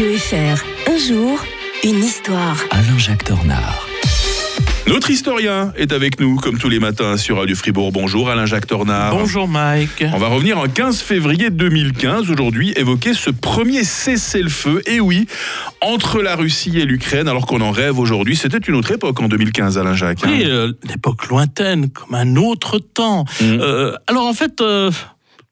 Radio FR. Un jour, une histoire. Alain-Jacques Tornard. Notre historien est avec nous, comme tous les matins sur Radio Fribourg. Bonjour Alain-Jacques Tornard. Bonjour Mike. On va revenir en 15 février 2015, aujourd'hui, évoquer ce premier cessez-le-feu, et oui, entre la Russie et l'Ukraine, alors qu'on en rêve aujourd'hui. C'était une autre époque en 2015, Alain-Jacques. Oui, euh, l'époque lointaine, comme un autre temps. Mm. Euh, alors en fait... euh,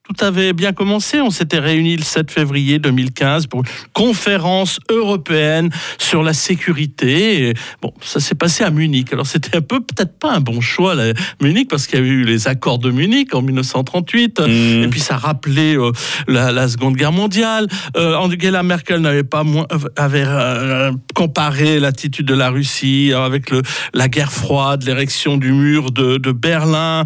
tout avait bien commencé. On s'était réunis le 7 février 2015 pour une conférence européenne sur la sécurité. Et bon, ça s'est passé à Munich. Alors c'était un peu peut-être pas un bon choix, là, Munich, parce qu'il y avait eu les accords de Munich en 1938. Mm. Et puis ça rappelait euh, la, la Seconde Guerre mondiale. Euh, Angela Merkel n'avait pas moins, avait euh, comparé l'attitude de la Russie avec le, la guerre froide, l'érection du mur de, de Berlin.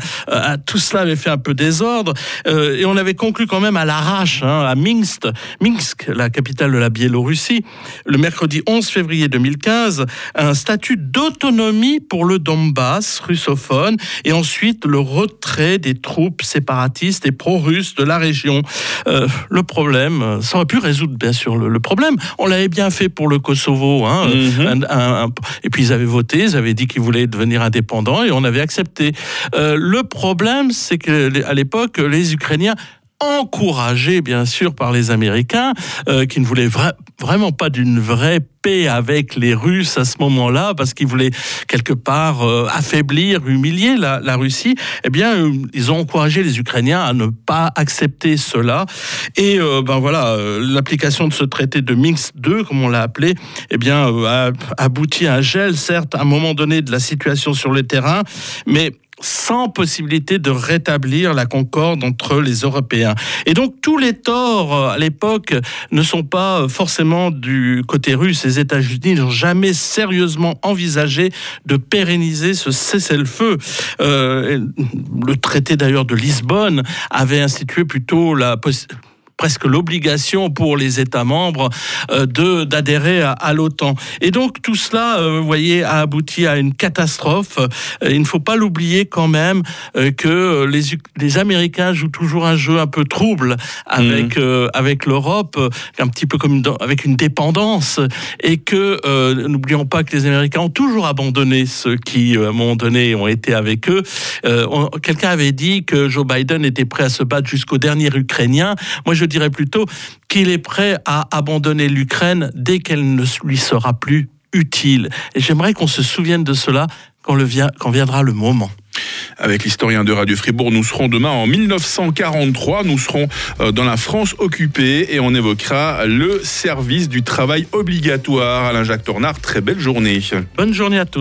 Tout cela avait fait un peu désordre. Et on avait conclu quand même à l'arrache, hein, à Minsk, Minsk, la capitale de la Biélorussie, le mercredi 11 février 2015, un statut d'autonomie pour le Donbass russophone et ensuite le retrait des troupes séparatistes et pro-russes de la région. Euh, le problème, ça aurait pu résoudre bien sûr le, le problème. On l'avait bien fait pour le Kosovo. Hein, Mhm. un- un- un- et puis ils avaient voté, ils avaient dit qu'ils voulaient devenir indépendants et on avait accepté. Euh, le problème, c'est que à l'époque, les Ukrainiens encouragés bien sûr par les Américains, euh, qui ne voulaient vra- vraiment pas d'une vraie paix avec les Russes à ce moment-là, parce qu'ils voulaient quelque part euh, affaiblir, humilier la, Russie, eh bien, euh, ils ont encouragé les Ukrainiens à ne pas accepter cela. Et ben voilà, l'application de ce traité de Minsk 2, comme on l'a appelé, eh bien, a abouti à un gel, certes, à un moment donné de la situation sur le terrain, mais sans possibilité de rétablir la concorde entre les Européens. Et donc tous les torts euh, à l'époque ne sont pas euh, forcément du côté russe. Les États-Unis n'ont jamais sérieusement envisagé de pérenniser ce cessez-le-feu. Euh, le traité d'ailleurs de Lisbonne avait institué plutôt la possibilité presque l'obligation pour les États membres euh, de d'adhérer à, à l'OTAN. Et donc tout cela, euh, vous voyez, a abouti à une catastrophe. Euh, il ne faut pas l'oublier quand même que les, les Américains jouent toujours un jeu un peu trouble avec euh, avec l'Europe, un petit peu comme une, avec une dépendance, et que euh, n'oublions pas que les Américains ont toujours abandonné ceux qui à un moment donné ont été avec eux. Euh, Quelqu'un avait dit que Joe Biden était prêt à se battre jusqu'au dernier Ukrainien. Moi, je dirais plutôt qu'il est prêt à abandonner l'Ukraine dès qu'elle ne lui sera plus utile. Et j'aimerais qu'on se souvienne de cela quand, le vient, quand viendra le moment. Avec l'historien de Radio Fribourg, nous serons demain en 1943. Nous serons euh, dans la France occupée et on évoquera le service du travail obligatoire. Alain-Jacques Tornard, très belle journée. Bonne journée à tous.